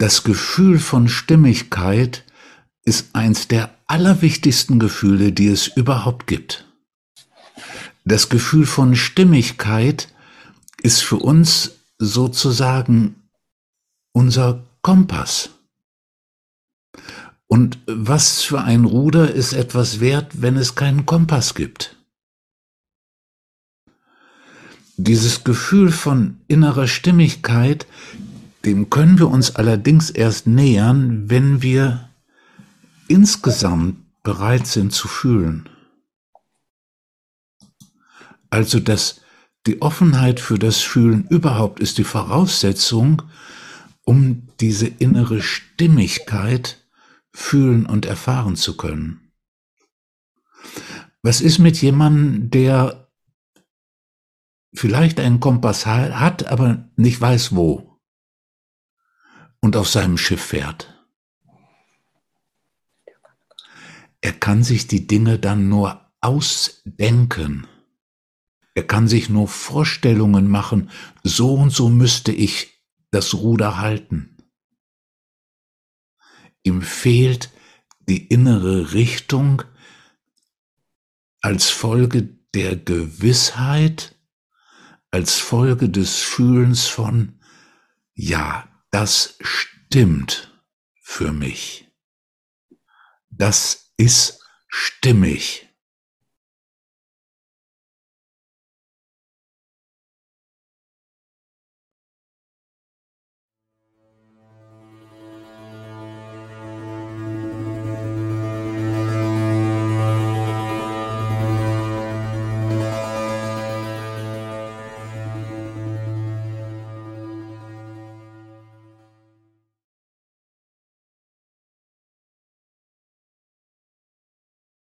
Das Gefühl von Stimmigkeit ist eins der allerwichtigsten Gefühle, die es überhaupt gibt. Das Gefühl von Stimmigkeit ist für uns sozusagen unser Kompass. Und was für ein Ruder ist etwas wert, wenn es keinen Kompass gibt? Dieses Gefühl von innerer Stimmigkeit, dem können wir uns allerdings erst nähern, wenn wir insgesamt bereit sind zu fühlen. Also dass die Offenheit für das Fühlen überhaupt ist die Voraussetzung, um diese innere Stimmigkeit fühlen und erfahren zu können. Was ist mit jemandem, der vielleicht einen Kompass hat, aber nicht weiß wo und auf seinem Schiff fährt? Er kann sich die Dinge dann nur ausdenken. Er kann sich nur Vorstellungen machen, so und so müsste ich das Ruder halten. Ihm fehlt die innere Richtung als Folge der Gewissheit, als Folge des Fühlens von, ja, das stimmt für mich. Das ist stimmig.